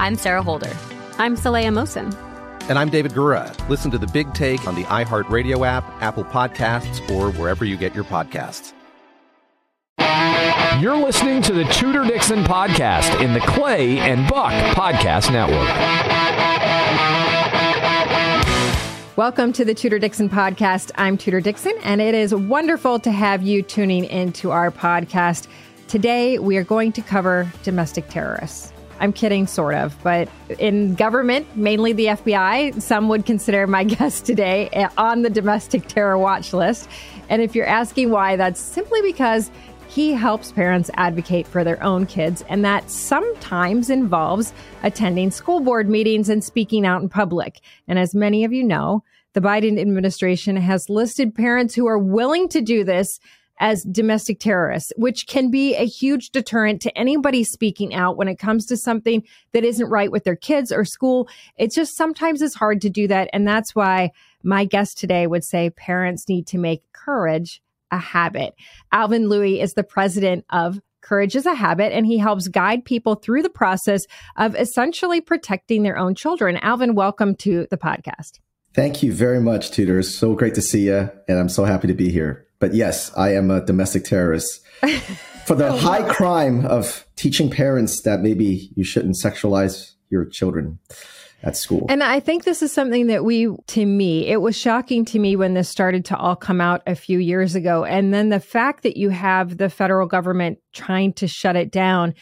I'm Sarah Holder. I'm Saleha Mohsin. And I'm David Gura. Listen to the big take on the iHeartRadio app, Apple Podcasts, or wherever you get your podcasts. You're listening to the Tudor Dixon podcast in the Clay and Buck Podcast Network. Welcome to the Tudor Dixon podcast. I'm Tudor Dixon, and it is wonderful to have you tuning into our podcast. Today, we are going to cover domestic terrorists. I'm kidding, sort of. But in government, mainly the FBI, some would consider my guest today eh, on the domestic terror watch list. And if you're asking why, that's simply because he helps parents advocate for their own kids, and that sometimes involves attending school board meetings and speaking out in public. And as many of you know, the Biden administration has listed parents who are willing to do this as domestic terrorists, which can be a huge deterrent to anybody speaking out when it comes to something that isn't right with their kids or school. It's just sometimes it's hard to do that. And that's why my guest today would say parents need to make courage a habit. Alvin Lui is the president of Courage is a Habit, and he helps guide people through the process of essentially protecting their own children. Alvin, welcome to the podcast. Thank you very much, Tudor. It's so great to see you, and I'm so happy to be here. But yes, I am a domestic terrorist for the oh, high crime of teaching parents that maybe you shouldn't sexualize your children at school. And I think this is something that we, to me, it was shocking to me when this started to all come out a few years ago. And then the fact that you have the federal government trying to shut it down.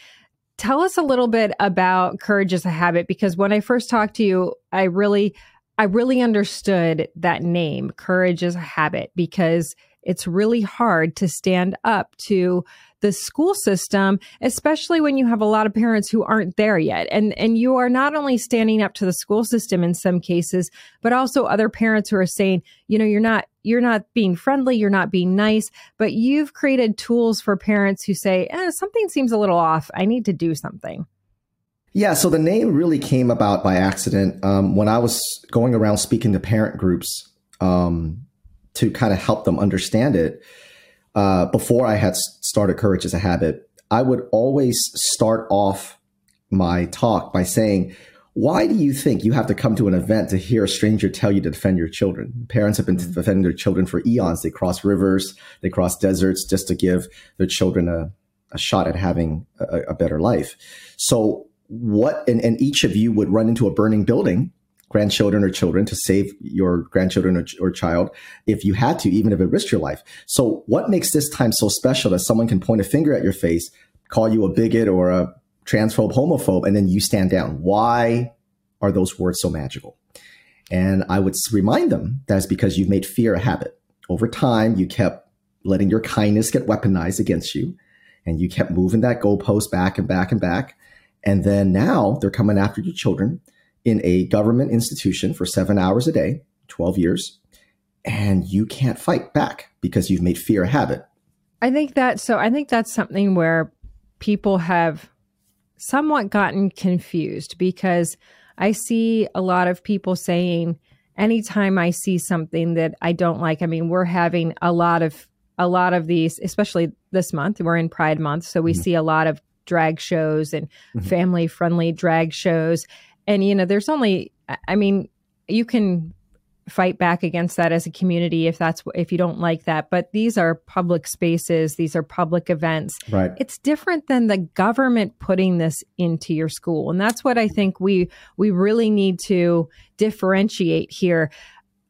Tell us a little bit about Courage as a Habit, because when I first talked to you, I really, I really understood that name, Courage as a Habit, because it's really hard to stand up to the school system, especially when you have a lot of parents who aren't there yet. And, and you are not only standing up to the school system in some cases, but also other parents who are saying, you know, you're not, you're not being friendly, you're not being nice, but you've created tools for parents who say, eh, something seems a little off. I need to do something. Yeah, so the name really came about by accident. Um, when I was going around speaking to parent groups, um, to kind of help them understand it uh, before I had started Courage as a Habit, I would always start off my talk by saying, why do you think you have to come to an event to hear a stranger tell you to defend your children? Parents have been mm-hmm. defending their children for eons. They cross rivers, they cross deserts just to give their children a, a shot at having a, a better life. So, what, and, and each of you would run into a burning building grandchildren or children to save your grandchildren or, or, child if you had to, even if it risked your life. So, what makes this time so special that someone can point a finger at your face, call you a bigot or a transphobe, homophobe, and then you stand down? Why are those words so magical? And I would remind them that's because you've made fear a habit. Over time, you kept letting your kindness get weaponized against you, and you kept moving that goalpost back and back and back. And then now they're coming after your children in a government institution for seven hours a day, 12 years, and you can't fight back because you've made fear a habit. I think that so I think that's something where people have somewhat gotten confused because I see a lot of people saying, anytime I see something that I don't like, I mean, we're having a lot of a lot of these, especially this month. We're in Pride Month, so we mm-hmm. see a lot of drag shows and mm-hmm. family friendly drag shows. And you know, there's only I mean, you can fight back against that as a community if that's if you don't like that. But these are public spaces. These are public events. Right. It's different than the government putting this into your school. And that's what i think we we really need to differentiate here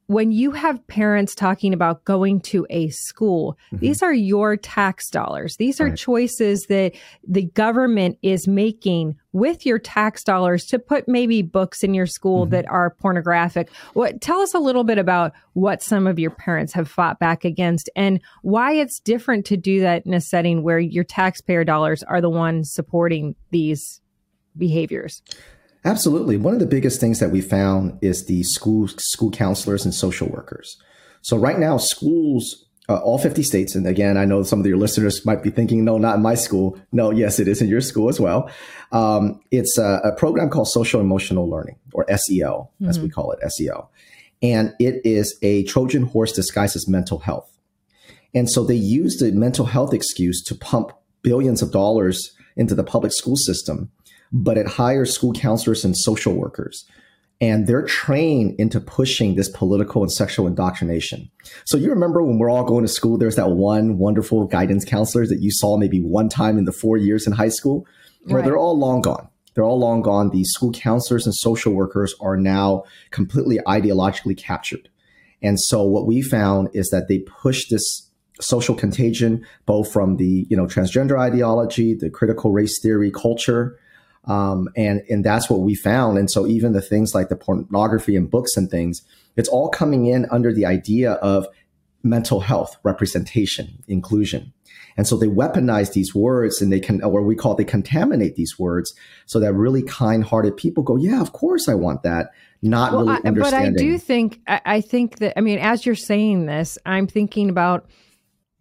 when you have parents talking about going to a school, mm-hmm. these are your tax dollars. These are right. choices that the government is making with your tax dollars to put maybe books in your school mm-hmm. that are pornographic. What tell us a little bit about what some of your parents have fought back against and why it's different to do that in a setting where your taxpayer dollars are the ones supporting these behaviors. Absolutely. One of the biggest things that we found is the school school counselors and social workers. So right now, schools, uh, all 50 states, and again, I know some of your listeners might be thinking, no, not in my school. No, yes, it is in your school as well. Um, it's a, a, program called Social Emotional Learning, or SEL, mm-hmm. as we mm-hmm. call it, SEL. And it is a Trojan horse disguised as mental health. And so they use the mental health excuse to pump billions of dollars into the public school system but it hires school counselors and social workers. And they're trained into pushing this political and sexual indoctrination. So you remember when we're all going to school, there's that one wonderful guidance counselor that you saw maybe one time in the four years in high school. Right. Well, they're all long gone. They're all long gone. These school counselors and social workers are now completely ideologically captured. And so what we found is that they push this social contagion both from the you know transgender ideology, the critical race theory culture, um, and and that's what we found. And so even the things like the pornography and books and things, it's all coming in under the idea of mental health, representation, inclusion. And so they weaponize these words and they can, or we call it, they contaminate these words so that really kind hearted people go, yeah, of course I want that. Not well, really I, understanding. But I do think, I, I think that, I mean, as you're saying this, I'm thinking about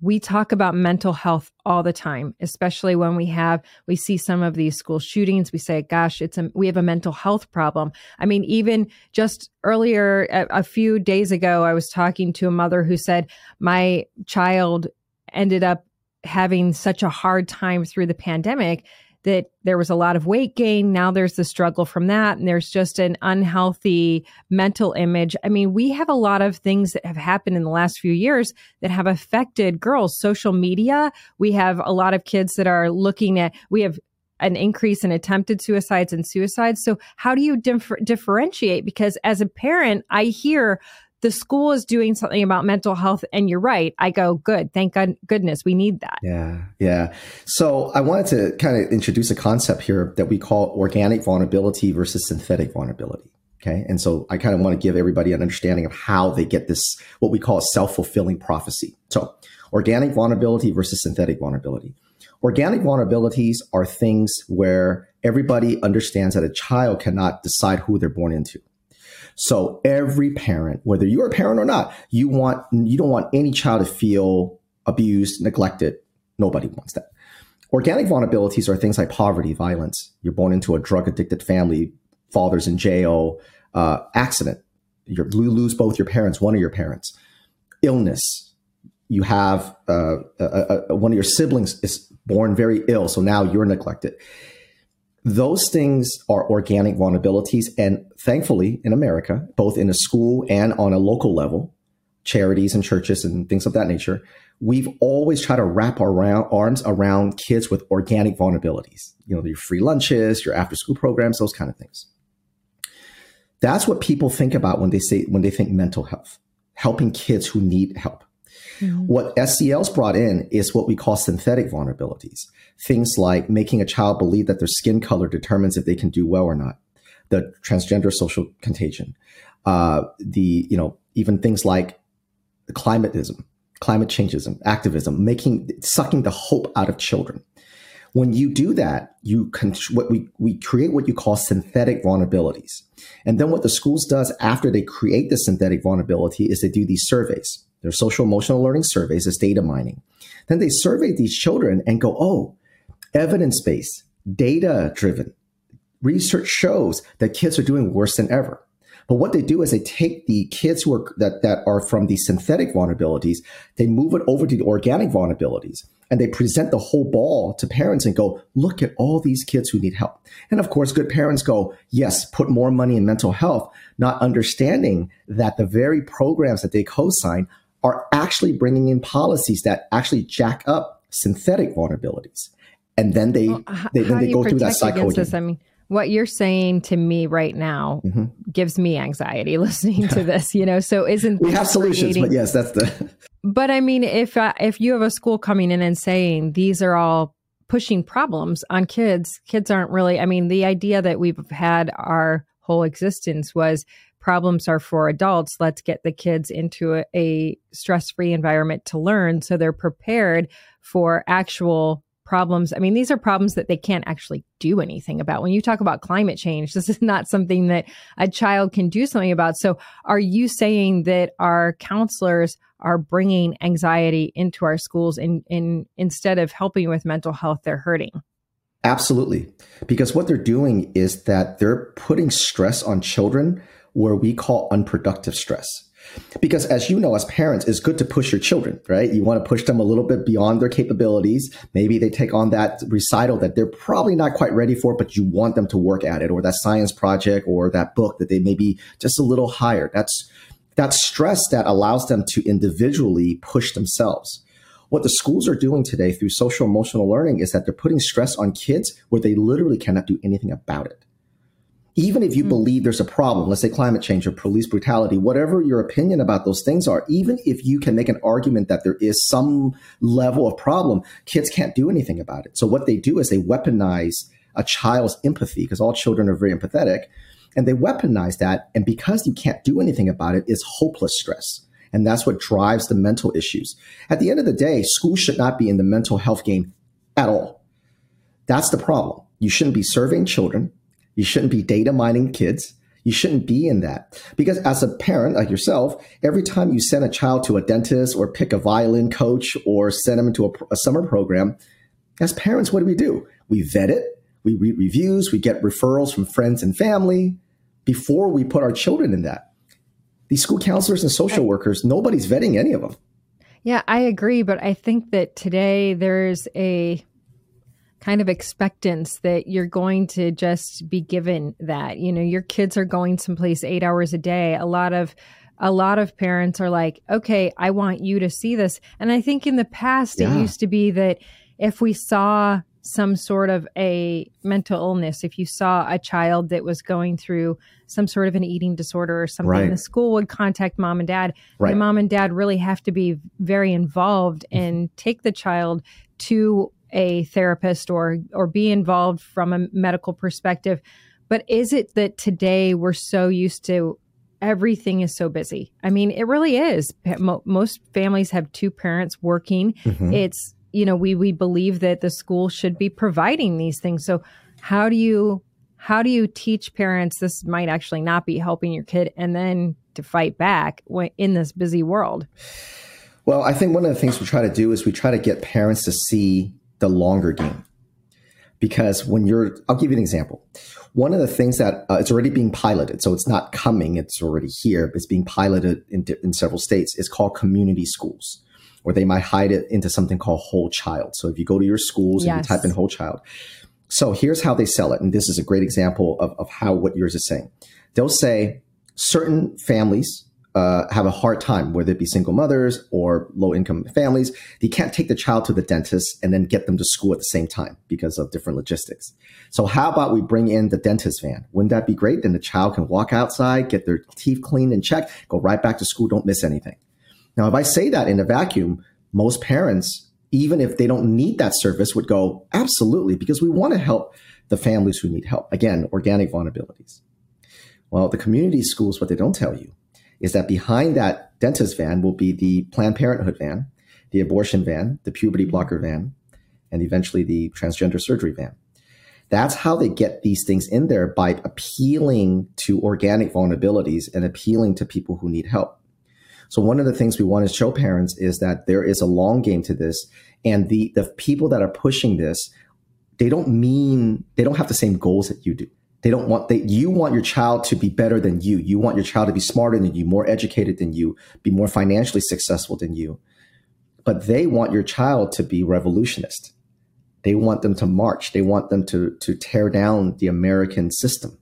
we talk about mental health all the time especially when we have we see some of these school shootings. We say gosh it's a we have a mental health problem. I mean even just earlier a, a few days ago i was talking to a mother who said my child ended up having such a hard time through the pandemic that there was a lot of weight gain. Now there's the struggle from that. And there's just an unhealthy mental image. I mean, we have a lot of things that have happened in the last few years that have affected girls. Social media, we have a lot of kids that are looking at, we have an increase in attempted suicides and suicides. So how do you dif- differentiate? Because as a parent, I hear the school is doing something about mental health and you're right. I go good. Thank God, goodness. We need that. Yeah. Yeah. So i wanted to kind of introduce a concept here that we call organic vulnerability versus synthetic vulnerability okay? And so i kind of want to give everybody an understanding of how they get this what we call a self-fulfilling prophecy. So organic vulnerability versus synthetic vulnerability. Organic vulnerabilities are things where everybody understands that a child cannot decide who they're born into so every parent, whether you're a parent or not, you want you don't want any child to feel abused, neglected. Nobody wants that. Organic vulnerabilities are things like poverty, violence. You're born into a drug addicted family, father's in jail, uh, accident. you lose both your parents, one of your parents, illness. You have uh, a, a, one of your siblings is born very ill, so now you're neglected those things are organic vulnerabilities. And thankfully, in America, both in a school and on a local level, charities and churches and things of that nature, we've always tried to wrap our arms around kids with organic vulnerabilities. You know, your free lunches, your after school programs, those kind of things. That's what people think about when they say, when they think mental health, helping kids who need help. Mm-hmm. What SEL's brought in is what we call synthetic vulnerabilities. Things like making a child believe that their skin color determines if they can do well or not. The transgender social contagion. Uh, the, you know, even things like climatism, climate changeism, activism, making, sucking the hope out of children. When you do that, you can, what we, we create what you call synthetic vulnerabilities. And then what the schools does after they create the synthetic vulnerability is they do these surveys. Their social emotional learning surveys is data mining. Then they survey these children and go, oh, evidence based, data driven. Research shows that kids are doing worse than ever. But what they do is they take the kids who are that, that are from the synthetic vulnerabilities, they move it over to the organic vulnerabilities, and they present the whole ball to parents and go, look at all these kids who need help. And of course, good parents go, yes, put more money in mental health, not understanding that the very programs that they co-sign are actually bringing in policies that actually jack up synthetic vulnerabilities. And then they, well, they then they go through that cycle. Again. I mean, what you're saying to me right now mm-hmm. gives me anxiety listening to this you know so isn't we have solutions but yes that's the but i mean if uh, if you have a school coming in and saying these are all pushing problems on kids kids aren't really i mean the idea that we've had our whole existence was problems are for adults let's get the kids into a, a stress-free environment to learn so they're prepared for actual problems. I mean, these are problems that they can't actually do anything about. When you talk about climate change, this is not something that a child can do something about. So, are you saying that our counselors are bringing anxiety into our schools and, and instead of helping with mental health, they're hurting? Absolutely. Because what they're doing is that they're putting stress on children where we call unproductive stress. Because as you know, as parents, it's good to push your children, right? You want to push them a little bit beyond their capabilities. Maybe they take on that recital that they're probably not quite ready for, but you want them to work at it, or that science project, or that book that they may be just a little higher. That's that stress that allows them to individually push themselves. What the schools are doing today through social emotional learning is that they're putting stress on kids where they literally cannot do anything about it even if you mm. believe there's a problem, let's say climate change or police brutality, whatever your opinion about those things are, even if you can make an argument that there is some level of problem, kids can't do anything about it. So what they do is they weaponize a child's empathy because all children are very empathetic and they weaponize that. And because you can't do anything about it, it's hopeless stress. And that's what drives the mental issues. At the end of the day, schools should not be in the mental health game at all. That's the problem. You shouldn't be serving children. You shouldn't be data mining kids. You shouldn't be in that. Because as a parent like yourself, every time you send a child to a dentist or pick a violin coach or send them into a, a summer program, as parents, what do we do? We vet it, we read reviews, we get referrals from friends and family before we put our children in that. These school counselors and social workers, nobody's vetting any of them. Yeah, I agree. But I think that today there's a kind of expectance that you're going to just be given that. You know, your kids are going someplace eight hours a day. A lot of a lot of parents are like, okay, I want you to see this. And I think in the past yeah. it used to be that if we saw some sort of a mental illness, if you saw a child that was going through some sort of an eating disorder or something, right. the school would contact mom and dad. Right. And mom and dad really have to be very involved mm-hmm. and take the child to a therapist or or be involved from a medical perspective but is it that today we're so used to everything is so busy? I mean it really is. Most families have two parents working. Mm-hmm. it's you know we we believe that the school should be providing these things. So how do you how do you teach parents this might actually not be helping your kid and then to fight back in this busy world? Well i think one of the things we try to do is we try to get parents to see the longer game. Because when you're, I'll give you an example. One of the things that uh, it's already being piloted, so it's not coming, it's already here, it's being piloted in, in several states, is called community schools, or they might hide it into something called whole child. So if you go to your schools yes. and you type in whole child, so here's how they sell it. And this is a great example of, of how what yours is saying. They'll say certain families uh, have a hard time, whether it be single mothers or low income families. They can't take the child to the dentist and then get them to school at the same time because of different logistics. So, how about we bring in the dentist van? Wouldn't that be great? Then the child can walk outside, get their teeth cleaned and checked, go right back to school, don't miss anything. Now, if I say that in a vacuum, most parents, even if they don't need that service, would go, absolutely, because we want to help the families who need help. Again, organic vulnerabilities. Well, the community schools, what they don't tell you is that behind that dentist van will be the Planned Parenthood van, the abortion van, the puberty blocker van, and eventually the transgender surgery van. That's how they get these things in there by appealing to organic vulnerabilities and appealing to people who need help. So one of the things we want to show parents is that there is a long game to this and the, the people that are pushing this they don't mean they don't have the same goals that you do. They don't want that you want your child to be better than you. You want your child to be smarter than you, more educated than you, be more financially successful than you. But they want your child to be revolutionist. They want them to march. They want them to to tear down the American system.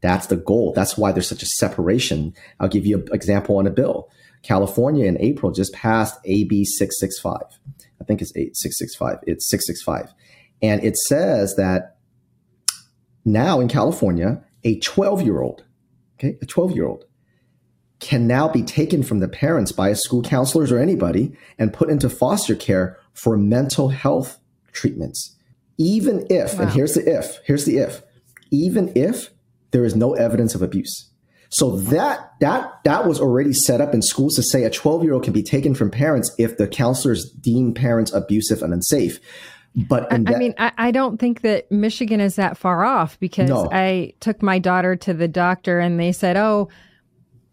That's the goal. That's why there's such a separation. I'll give you an example on a bill. California in April just passed AB 665. I think it's 8665. It's 665. And it says that now in California, a 12 year old, okay, a 12 year old can now be taken from the parents by a school counselors or anybody and put into foster care for mental health treatments. Even if, wow. and here's the if, here's the if, even if there is no evidence of abuse. So that that that was already set up in schools to say a 12 year old can be taken from parents if the counselors deem parents abusive and unsafe. But I, that, I, mean, I, I, don't think that Michigan is that far off because no. I took my daughter to the doctor and they said, "Oh,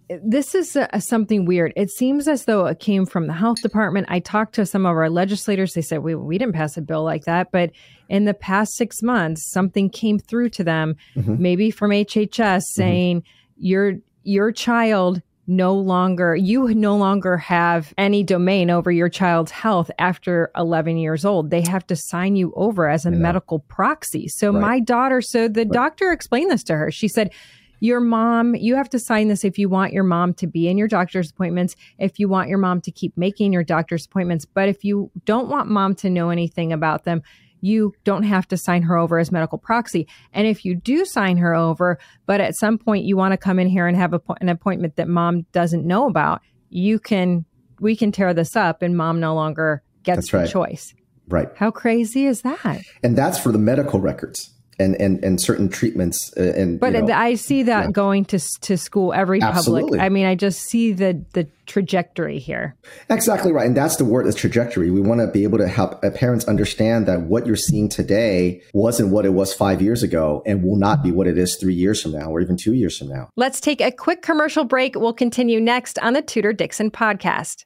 this is a, something weird. It seems as though it came from the health department." I talked to some of our legislators. They said, "We we didn't pass a bill like that," but in the past six months, something came through to them, mm-hmm. maybe from HHS, mm-hmm. saying your your child no longer you no longer have any domain over your child's health after 11 years old. They have to sign you over as a medical proxy. So right. my daughter so the right. doctor explained this to her. She said your mom you have to sign this if you want your mom to be in your doctor's appointments if you want your mom to keep making your doctor's appointments. But if you don't want mom to know anything about them you don't have to sign her over as medical proxy. And if you do sign her over, but at some point you want to come in here and have a, an appointment that mom doesn't know about, you can, we can tear this up and mom no longer gets That's the right. choice. Right. How crazy is that? And that's for the medical records and and and certain treatments uh, and but you know, I see that yeah. going to to school every Absolutely. public. I mean, I just see the the trajectory here. Exactly right, and that's the word, is trajectory. We want to be able to help uh, parents understand that what you're seeing today wasn't what it was five years ago, and will not be what it is three years from now, or even two years from now. Let's take a quick commercial break. We'll continue next on the Tudor Dixon podcast.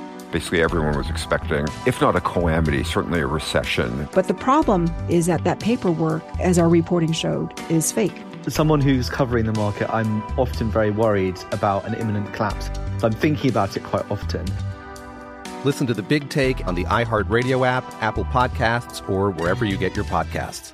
basically everyone was expecting, if not a calamity, certainly a recession. But the problem is that that paperwork, as our reporting showed, is fake. someone who's covering the market, I'm often very worried about an imminent collapse. So I'm thinking about it quite often. Listen to the big take on the iHeartRadio app, Apple Podcasts, or wherever you get your podcasts.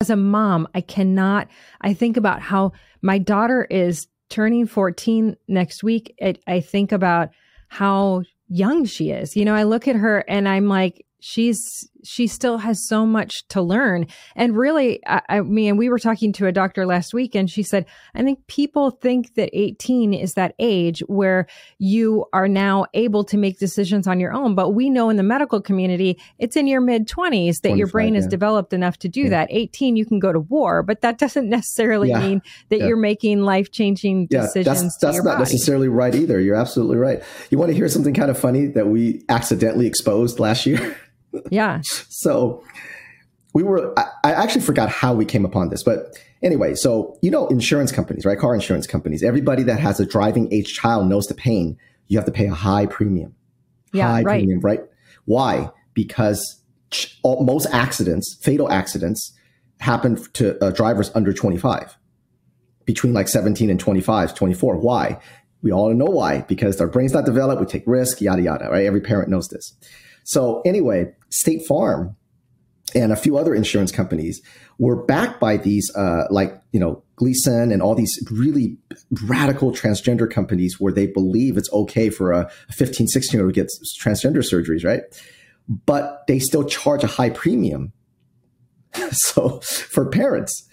As a mom, I cannot, I think about how my daughter is turning 14 next week. It, I think about how young she is. You know, I look at her and I'm like, she's she still has so much to learn. And really, I, I, mean, we were talking to a doctor last week and she said, I think people think that 18 is that age where you are now able to make decisions on your own. But we know in the medical community, it's in your mid 20s that your brain yeah. is developed enough to do yeah. that. 18, you can go to war, but that doesn't necessarily yeah. mean that you're making life changing decisions. That's, that's not body. necessarily right either. You're absolutely right. You want to hear something kind of funny that we accidentally exposed last year? Yeah. so we were, I, I, actually forgot how we came upon this, but anyway, so you know, insurance companies, right? Car insurance companies, everybody that has a driving age child knows the pain. You have to pay a high premium. Yeah, high right. premium, right? Why? Because ch- all, most accidents, fatal accidents, happen to uh, drivers under 25, between like 17 and 25, 24. Why? We all know why. Because their brain's not developed, we take risk, yada, yada, right? Every parent knows this. So anyway, State Farm and a few other insurance companies were backed by these, uh, like, you know, GLSEN and all these really radical transgender companies where they believe it's okay for a 15, 16 year old to get transgender surgeries, right? But they still charge a high premium. so for parents.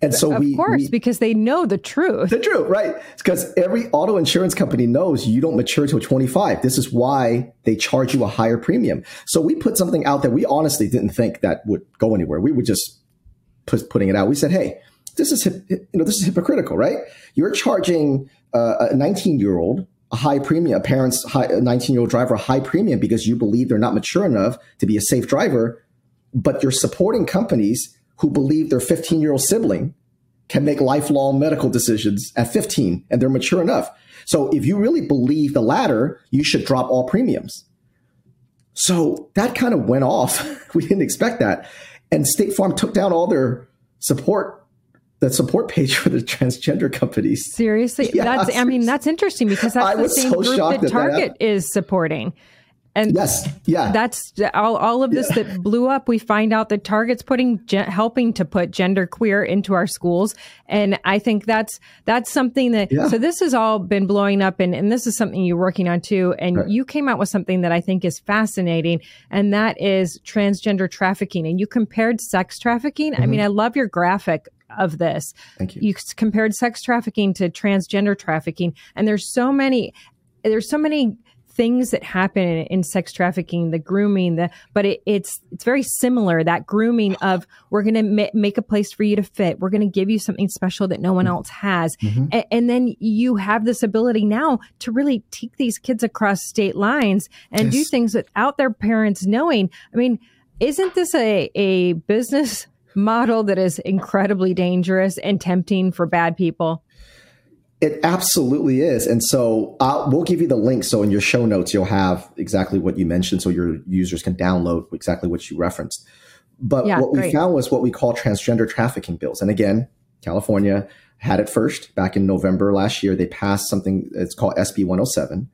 And so we, of we, course, we, because they know the truth. The truth, right? Because every auto insurance company knows you don't mature till 25. This is why they charge you a higher premium. So we put something out that we honestly didn't think that would go anywhere. We were just put, putting it out. We said, "Hey, this is you know this is hypocritical, right? You're charging uh, a 19 year old a high premium, a parent's high, a 19 year old driver a high premium because you believe they're not mature enough to be a safe driver, but you're supporting companies." Who believe their 15 year old sibling can make lifelong medical decisions at 15 and they're mature enough. So if you really believe the latter, you should drop all premiums. So that kind of went off. we didn't expect that. And State Farm took down all their support the support page for the transgender companies. Seriously, yeah, that's I mean that's interesting because that's I the same so group that Target that is supporting. And yes, yeah, that's all, all of this yeah. that blew up. We find out that Target's putting, helping to put gender queer into our schools. And I think that's, that's something that, yeah. so this has all been blowing up and, and this is something you're working on too. And right. you came out with something that I think is fascinating. And that is transgender trafficking. And you compared sex trafficking. Mm-hmm. I mean, I love your graphic of this. Thank you. You compared sex trafficking to transgender trafficking. And there's so many, there's so many things that happen in, in sex trafficking, the grooming, the but it, it's it's very similar. That grooming of we're going to ma- make a place for you to fit. We're going to give you something special that no one mm-hmm. else has, mm-hmm. a- and then you have this ability now to really take these kids across state lines and yes. do things without their parents knowing. I mean, isn't this a a business? model that is incredibly dangerous and tempting for bad people. It absolutely is. And so I'll, we'll give you the link. So in your show notes, you'll have exactly what you mentioned so your users can download exactly what you referenced. But yeah, what we found was what we call transgender trafficking bills. And again, California had it first back in November last year. They passed something, it's called SB 107.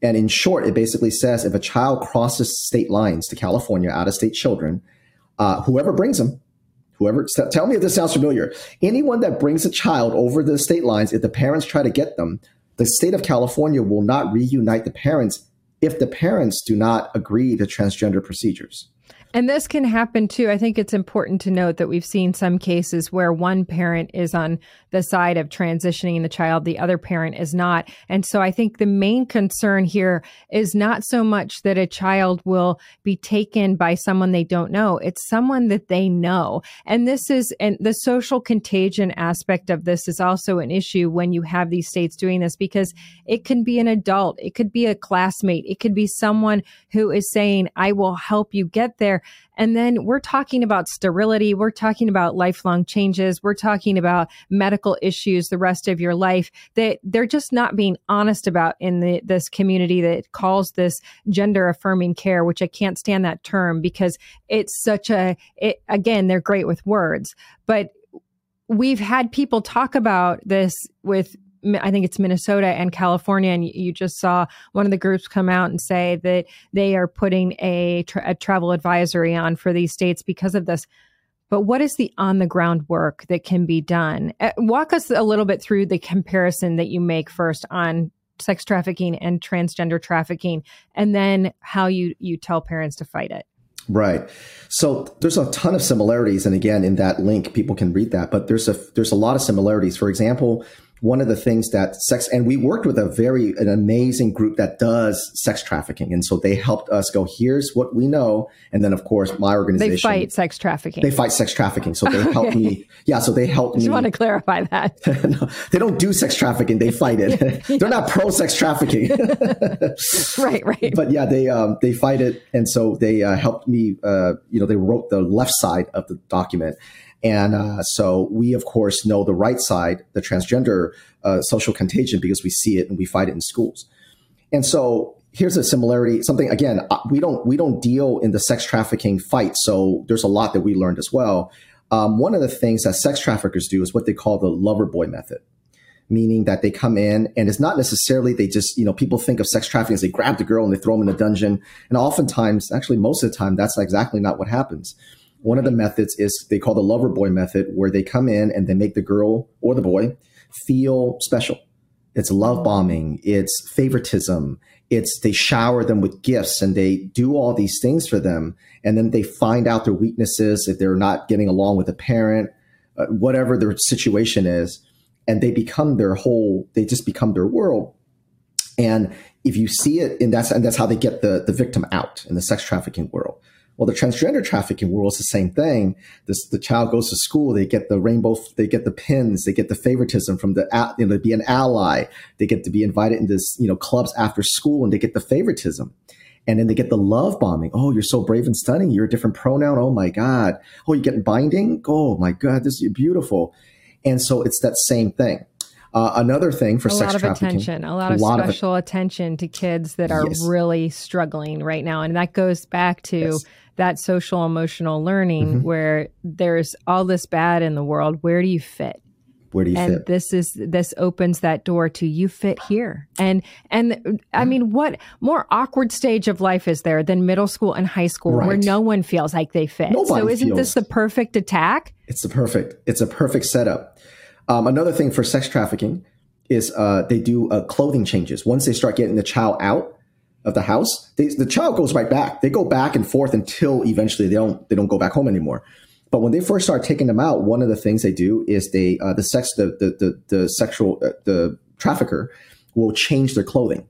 And in short, it basically says if a child crosses state lines to California, out of state children, uh, whoever brings them whoever tell me if this sounds familiar. Anyone that brings a child over the state lines if the parents try to get them the state of california will not reunite the parents if the parents do not agree to transgender procedures and this can happen too. I think it's important to note that we've seen some cases where one parent is on the side of transitioning the child, the other parent is not. And so I think the main concern here is not so much that a child will be taken by someone they don't know. It's someone that they know. And this is, and the social contagion aspect of this is also an issue when you have these states doing this because it can be an adult. It could be a classmate. It could be someone who is saying, I will help you get there. And then we're talking about sterility. We're talking about lifelong changes. We're talking about medical issues the rest of your life that they're just not being honest about in the, this community that calls this gender affirming care, which I can't stand that term because it's such a, it, again, they're great with words, but we've had people talk about this with I think it's Minnesota and California, and you just saw one of the groups come out and say that they are putting a, tra- a travel advisory on for these states because of this. But what is the on the ground work that can be done? Uh, walk us a little bit through the comparison that you make first on sex trafficking and transgender trafficking, and then how you you tell parents to fight it. Right. So there's a ton of similarities, and again, in that link, people can read that. But there's a there's a lot of similarities. For example, one of the things that sex and we worked with a very an amazing group that does sex trafficking. And so they helped us go here's what we know. And then of course my organization they fight sex trafficking. They fight sex trafficking. So they okay. help me. Yeah so they helped me just want to clarify that? No, they don't do sex trafficking. They fight it. Yeah. they're not pro sex trafficking. Right right. But yeah they um they fight it. And so they uh, helped me uh you know they wrote the left side of the document and uh, so we, of course, know the right side, the transgender uh, social contagion, because we see it and we fight it in schools. And so here's a similarity. Something again, uh, we don't we don't deal in the sex trafficking fight. So there's a lot that we learned as well. Um, one of the things that sex traffickers do is what they call the lover boy method meaning that they come in and it's not necessarily they just, you know, people think of sex trafficking as they grab the girl and they throw them in a dungeon. And oftentimes, actually, most of the time, that's exactly not what happens. One of the methods is they call the lover boy method, where they come in and they make the girl or the boy feel special. It's love bombing, it's favoritism, it's they shower them with gifts and they do all these things for them. And then they find out their weaknesses if they're not getting along with a parent, uh, whatever their situation is. And they become their whole, they just become their world. And if you see it, and that's and that's how they get the the victim out in the sex trafficking world. Well, the transgender trafficking world is the same thing. This, the child goes to school, they get the rainbow, they get the pins, they get the favoritism from the, you know, be an ally. They get to be invited into, you know, clubs after school and they get the favoritism. And then they get the love bombing. Oh, you're so brave and stunning. You're a different pronoun. Oh my God. Oh, you're getting binding. Oh my God. This is beautiful. And so it's that same thing. Uh, another thing for a sex lot of trafficking, attention, a lot of lot special of attention to kids that are yes. really struggling right now, and that goes back to yes that social emotional learning mm-hmm. where there's all this bad in the world. Where do you fit? Where do you fit? and fit? this is this opens that door to you fit here. And and I mean, what more awkward stage of life is there than middle school and high school right. where no one feels like they fit? Nobody so isn't feels. this the perfect attack? It's the perfect. It's a perfect setup. Um, another thing for sex trafficking is uh, they do uh, clothing changes once they start getting the child out of the house, they, the child goes right back. They go back and forth until eventually they don't they don't go back home anymore. But when they first start taking them out, one of the things they do is they uh, the sex the the the, the sexual uh, the trafficker will change their clothing.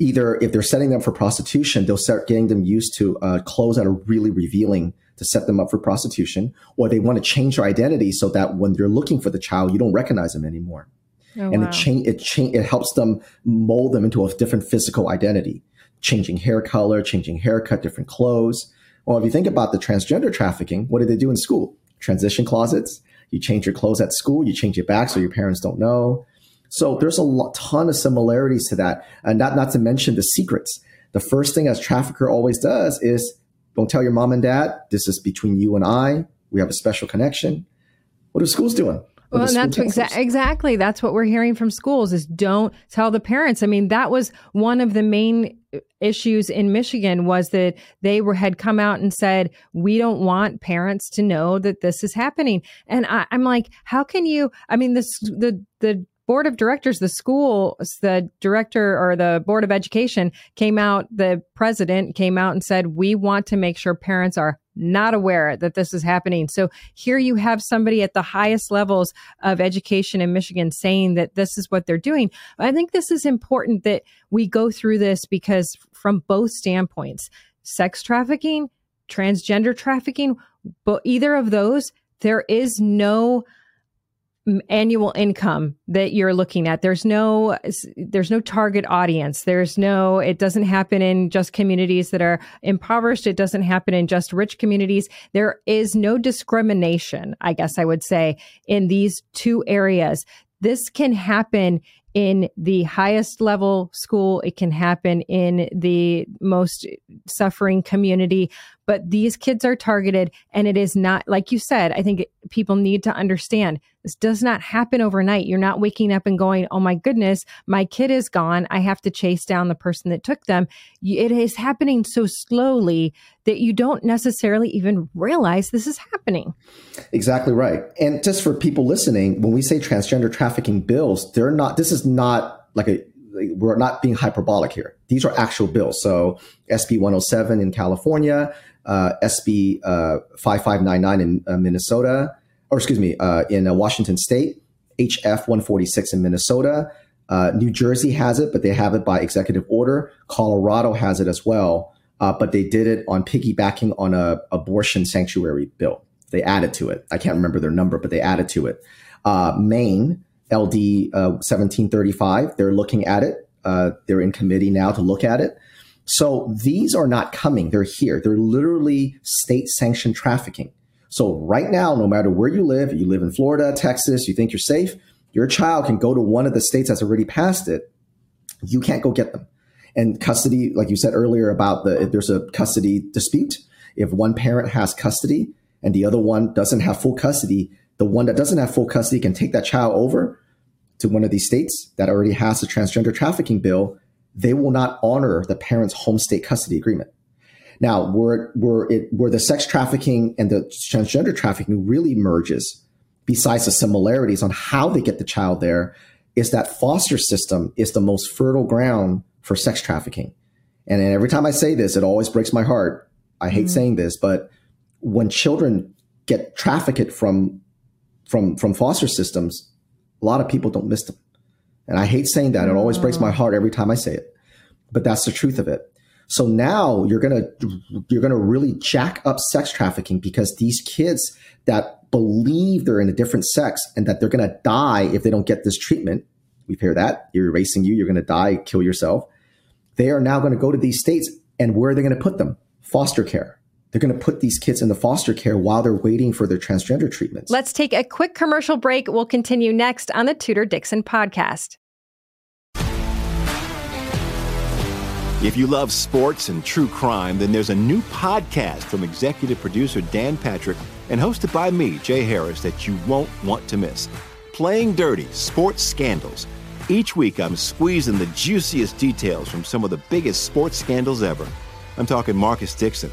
Either if they're setting them for prostitution, they'll start getting them used to uh, clothes that are really revealing to set them up for prostitution, or they want to change their identity so that when they're looking for the child, you don't recognize them anymore. Oh, and wow. it change it change it helps them mold them into a different physical identity changing hair color, changing haircut, different clothes. Well, if you think about the transgender trafficking, what do they do in school? Transition closets. You change your clothes at school, you change it back so your parents don't know. So there's a lot, ton of similarities to that. And not, not to mention the secrets. The first thing a trafficker always does is don't tell your mom and dad. This is between you and I. We have a special connection. What are schools doing? Well, and that's exa- exactly that's what we're hearing from schools is don't tell the parents. I mean, that was one of the main issues in Michigan was that they were had come out and said we don't want parents to know that this is happening. And I, I'm like, how can you? I mean, this the the board of directors, the school, the director or the board of education came out, the president came out and said, we want to make sure parents are not aware that this is happening. So here you have somebody at the highest levels of education in Michigan saying that this is what they're doing. I think this is important that we go through this because from both standpoints, sex trafficking, transgender trafficking, but either of those, there is no annual income that you're looking at. There's no there's no target audience. There's no it doesn't happen in just communities that are impoverished. It doesn't happen in just rich communities. There is no discrimination i guess i would say in these two areas. This can happen in the highest level school. It can happen in the most suffering community but these kids are targeted and it is not, like you said, I think people need to understand this does not happen overnight. You're not waking up and going, oh my goodness, my kid is gone. I have to chase down the person that took them. It is happening so slowly that you don't necessarily even realize this is happening. Exactly right. And just for people listening, when we say transgender trafficking bills, they're not, this is not like a, we're not being hyperbolic here. These are actual bills. So SB 107 in California, SB uh, 5599 in uh, Minnesota, or excuse me, uh, in uh, Washington State, HF 146 in Minnesota. Uh, New Jersey has it, but they have it by executive order. Colorado has it as well, but they did it on piggybacking on a abortion sanctuary bill. They added to it. I can't remember their number, but they added to it. Maine, LD 1735, they're looking at it. they're in committee now to look at it. So these are not coming. They're here. They're literally state sanctioned trafficking. So right now, no matter where you live, you live in Florida, Texas, you think you're safe, your child can go to one of the states that's already passed it. You can't go get them. And custody, like you said earlier about the, if there's a custody dispute, if one parent has custody and the other one doesn't have full custody, the one that doesn't have full custody can take that child over to one of these states that already has a transgender trafficking bill they will not honor the parent's home state custody agreement. Now, where, where, it, where the sex trafficking and the transgender trafficking really merges, besides the similarities on how they get the child there, is that foster system is the most fertile ground for sex trafficking. And every time I say this, it always breaks my heart. I hate mm-hmm. saying this, but when children get trafficked from from from foster systems, a lot of people don't miss them. And I hate saying that. It always breaks my mm. heart every time I say it. But that's the truth of it. So now you're going to you're going to really jack up sex trafficking because these kids that believe they're in a different sex and that they're going to die if they don't get this treatment. We've heard that. You're erasing you, you're going to die, kill yourself. They are now going to go to these states and where are they going to put them? Foster care. They're going to put these kids in the foster care while they're waiting for their transgender treatments. Let's take a quick commercial break. We'll continue next on the Tudor Dixon podcast. If you love sports and true crime, then there's a new podcast from executive producer Dan Patrick and hosted by me, Jay Harris, that you won't want to miss. Playing Dirty Sports Scandals. Each week, I'm squeezing the juiciest details from some of the biggest sports scandals ever. I'm talking Marcus Dixon.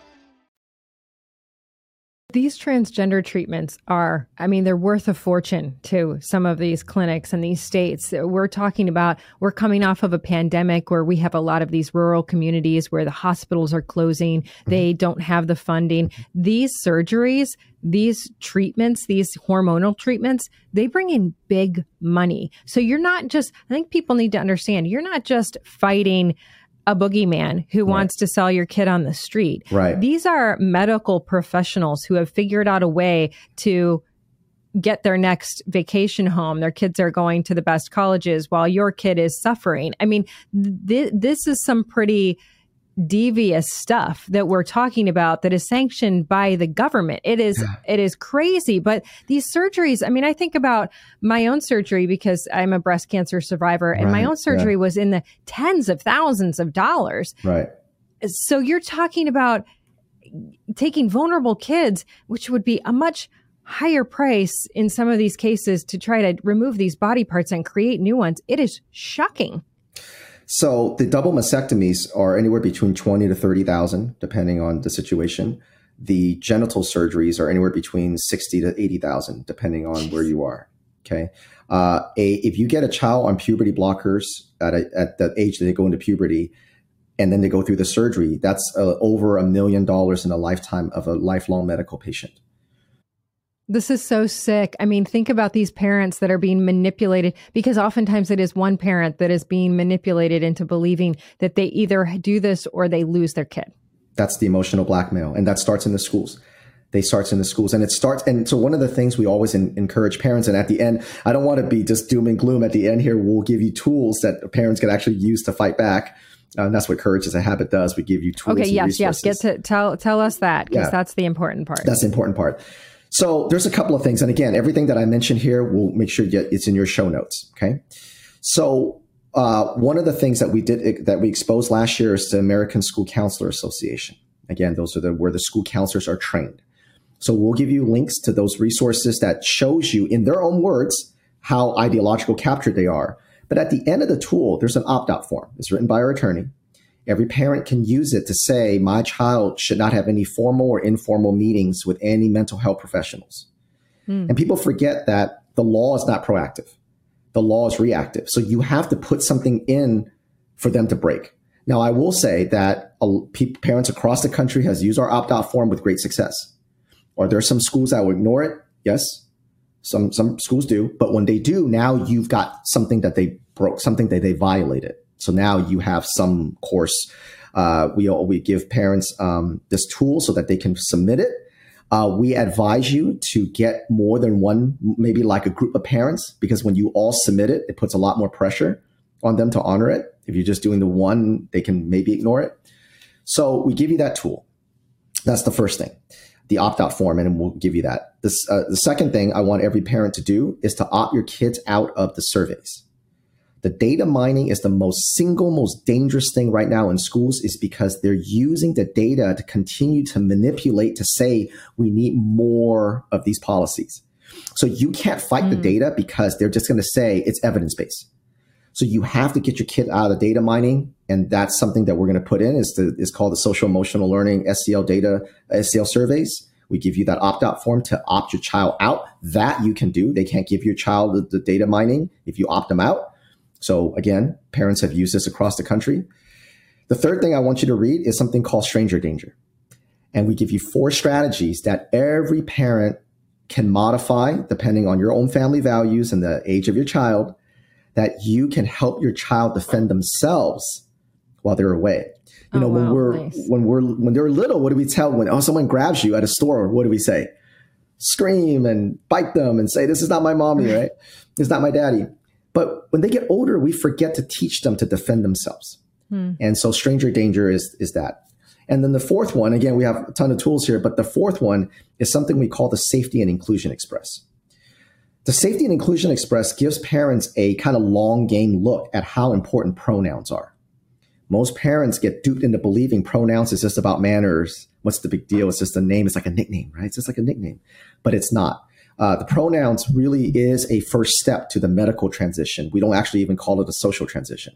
These transgender treatments are, I mean, they're worth a fortune to some of these clinics and these states. We're talking about, we're coming off of a pandemic where we have a lot of these rural communities where the hospitals are closing. Mm-hmm. They don't have the funding. These surgeries, these treatments, these hormonal treatments, they bring in big money. So you're not just, I think people need to understand, you're not just fighting a boogeyman who right. wants to sell your kid on the street. Right. These are medical professionals who have figured out a way to get their next vacation home. Their kids are going to the best colleges while your kid is suffering. I mean, th- this is some pretty devious stuff that we're talking about that is sanctioned by the government. It is yeah. it is crazy, but these surgeries, I mean, I think about my own surgery because I'm a breast cancer survivor and right. my own surgery yeah. was in the tens of thousands of dollars. Right. So you're talking about taking vulnerable kids, which would be a much higher price in some of these cases to try to remove these body parts and create new ones. It is shocking. So the double mastectomies are anywhere between twenty to thirty thousand, depending on the situation. The genital surgeries are anywhere between sixty to eighty thousand, depending on where you are. Okay, uh, a if you get a child on puberty blockers at a, at the age that they go into puberty, and then they go through the surgery, that's uh, over a million dollars in a lifetime of a lifelong medical patient. This is so sick. I mean, think about these parents that are being manipulated because oftentimes it is one parent that is being manipulated into believing that they either do this or they lose their kid. That's the emotional blackmail. And that starts in the schools. They starts in the schools and it starts. And so one of the things we always in, encourage parents, and at the end, I don't want to be just doom and gloom. At the end here, we'll give you tools that parents can actually use to fight back. Uh, and that's what courage is a habit does. We give you tools. Okay. Yes. Resources. Yes. Get to tell tell us that because yeah. that's the important part. That's the important part. So there's a couple of things. And again, everything that I mentioned here, we'll make sure it's in your show notes. Okay. So uh, one of the things that we did that we exposed last year is the American School Counselor Association. Again, those are the where the school counselors are trained. So we'll give you links to those resources that shows you in their own words how ideological captured they are. But at the end of the tool, there's an opt-out form. It's written by our attorney. Every parent can use it to say, my child should not have any formal or informal meetings with any mental health professionals. Hmm. And people forget that the law is not proactive. The law is reactive. So you have to put something in for them to break. Now, I will say that parents across the country has used our opt-out form with great success. Are there some schools that will ignore it? Yes. Some, some schools do. But when they do, now you've got something that they broke, something that they violated. So now you have some course. Uh, we we give parents um, this tool so that they can submit it. Uh, we advise you to get more than one, maybe like a group of parents, because when you all submit it, it puts a lot more pressure on them to honor it. If you're just doing the one, they can maybe ignore it. So we give you that tool. That's the first thing, the opt out form, and we'll give you that. This, uh, the second thing I want every parent to do is to opt your kids out of the surveys the data mining is the most single most dangerous thing right now in schools is because they're using the data to continue to manipulate to say we need more of these policies. So you can't fight mm. the data because they're just going to say it's evidence based. So you have to get your kid out of the data mining and that's something that we're going to put in is, the, is called the social emotional learning SEL data SEL surveys. We give you that opt out form to opt your child out. That you can do. They can't give your child the, the data mining if you opt them out so again, parents have used this across the country. The third thing I want you to read is something called stranger danger. And we give you four strategies that every parent can modify depending on your own family values and the age of your child that you can help your child defend themselves while they're away. You oh, know, wow, when we're nice. when we're when they're little, what do we tell when oh someone grabs you at a store? What do we say? Scream and bite them and say, "This is not my mommy, right? It's not my daddy." But when they get older, we forget to teach them to defend themselves. Hmm. And so stranger danger is, is that. And then the fourth one, again, we have a ton of tools here, but the fourth one is something we call the Safety and Inclusion Express. The Safety and Inclusion Express gives parents a kind of long game look at how important pronouns are. Most parents get duped into believing pronouns is just about manners what's the big deal? It's just a name. It's like a nickname, right? It's just like a nickname, but it's not. Uh, the pronouns really is a first step to the medical transition. We don't actually even call it a social transition.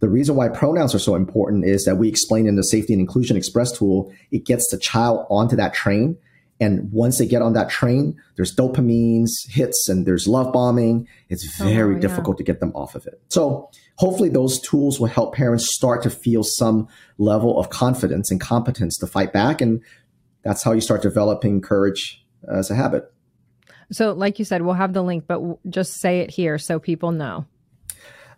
The reason why pronouns are so important is that we explain in the Safety and Inclusion Express tool, it gets the child onto that train. And once they get on that train, there's dopamines, hits, and there's love bombing. It's oh, very oh, yeah. difficult to get them off of it. So hopefully those tools will help parents start to feel some level of confidence and competence to fight back. And that's how you start developing courage as a habit. So, like you said, we'll have the link, but just say it here so people know.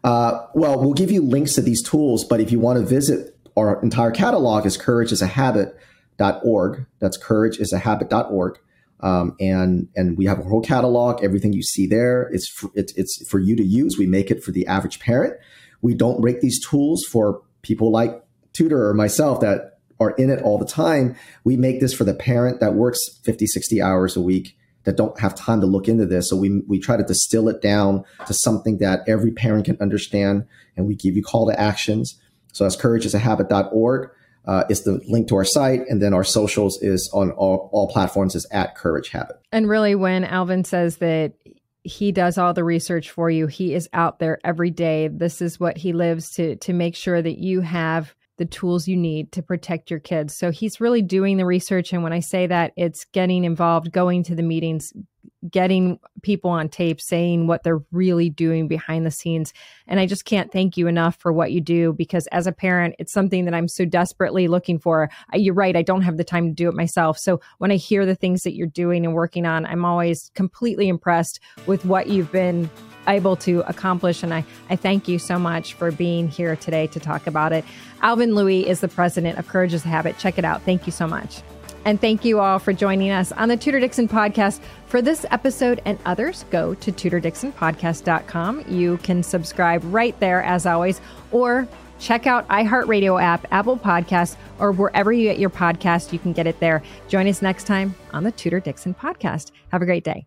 Uh, well, we'll give you links to these tools, but if you want to visit our entire catalog, is courageisahabit.org. That's courageisahabit.org. Um, and and we have a whole catalog. Everything you see there, it's for, it's it's for you to use. We make it for the average parent. We don't make these tools for people like Tudor or myself that are in it all the time. We make this for the parent that works 50, 60 hours a week that don't have time to look into this. So we, we try to distill it down to something that every parent can understand. And we give you call to actions. So that's courageisahabit.org. Uh, is the link to our site, and then our socials is on all, all platforms is at Courage Habit. And really, when Alvin says that he does all the research for you, he is out there every day. This is what he lives to to make sure that you have the tools you need to protect your kids. So he's really doing the research. And when I say that, it's getting involved, going to the meetings, getting people on tape saying what they're really doing behind the scenes. And I just can't thank you enough for what you do because as a parent, it's something that I'm so desperately looking for. You're right, I don't have the time to do it myself. So when I hear the things that you're doing and working on, I'm always completely impressed with what you've been able to accomplish. And I, I thank you so much for being here today to talk about it. Alvin Lui is the president of Courage is a Habit. Check it out. Thank you so much. And thank you all for joining us on the Tudor Dixon podcast. For this episode and others, go to tudordixonpodcast.com. You can subscribe right there, as always, or check out iHeartRadio app, Apple Podcasts, or wherever you get your podcast, you can get it there. Join us next time on the Tudor Dixon podcast. Have a great day.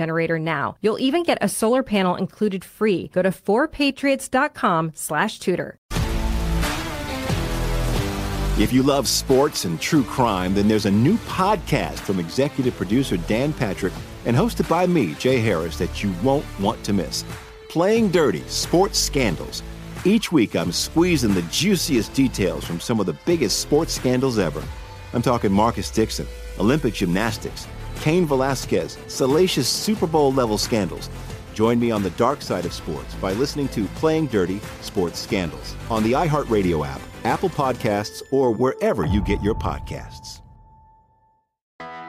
generator now. You'll even get a solar panel included free. Go to 4patriots.com slash tudor. If you love sports and true crime, then there's a new podcast from executive producer Dan Patrick and hosted by me, Jay Harris, that you won't want to miss. Playing Dirty Sports Scandals. Each week, I'm squeezing the juiciest details from some of the biggest sports scandals ever. I'm talking Marcus Dixon, Olympic gymnastics, Cain Velasquez, salacious Super Bowl level scandals. Join me on the dark side of sports by listening to Playing Dirty Sports Scandals on the iHeartRadio app, Apple Podcasts, or wherever you get your podcasts.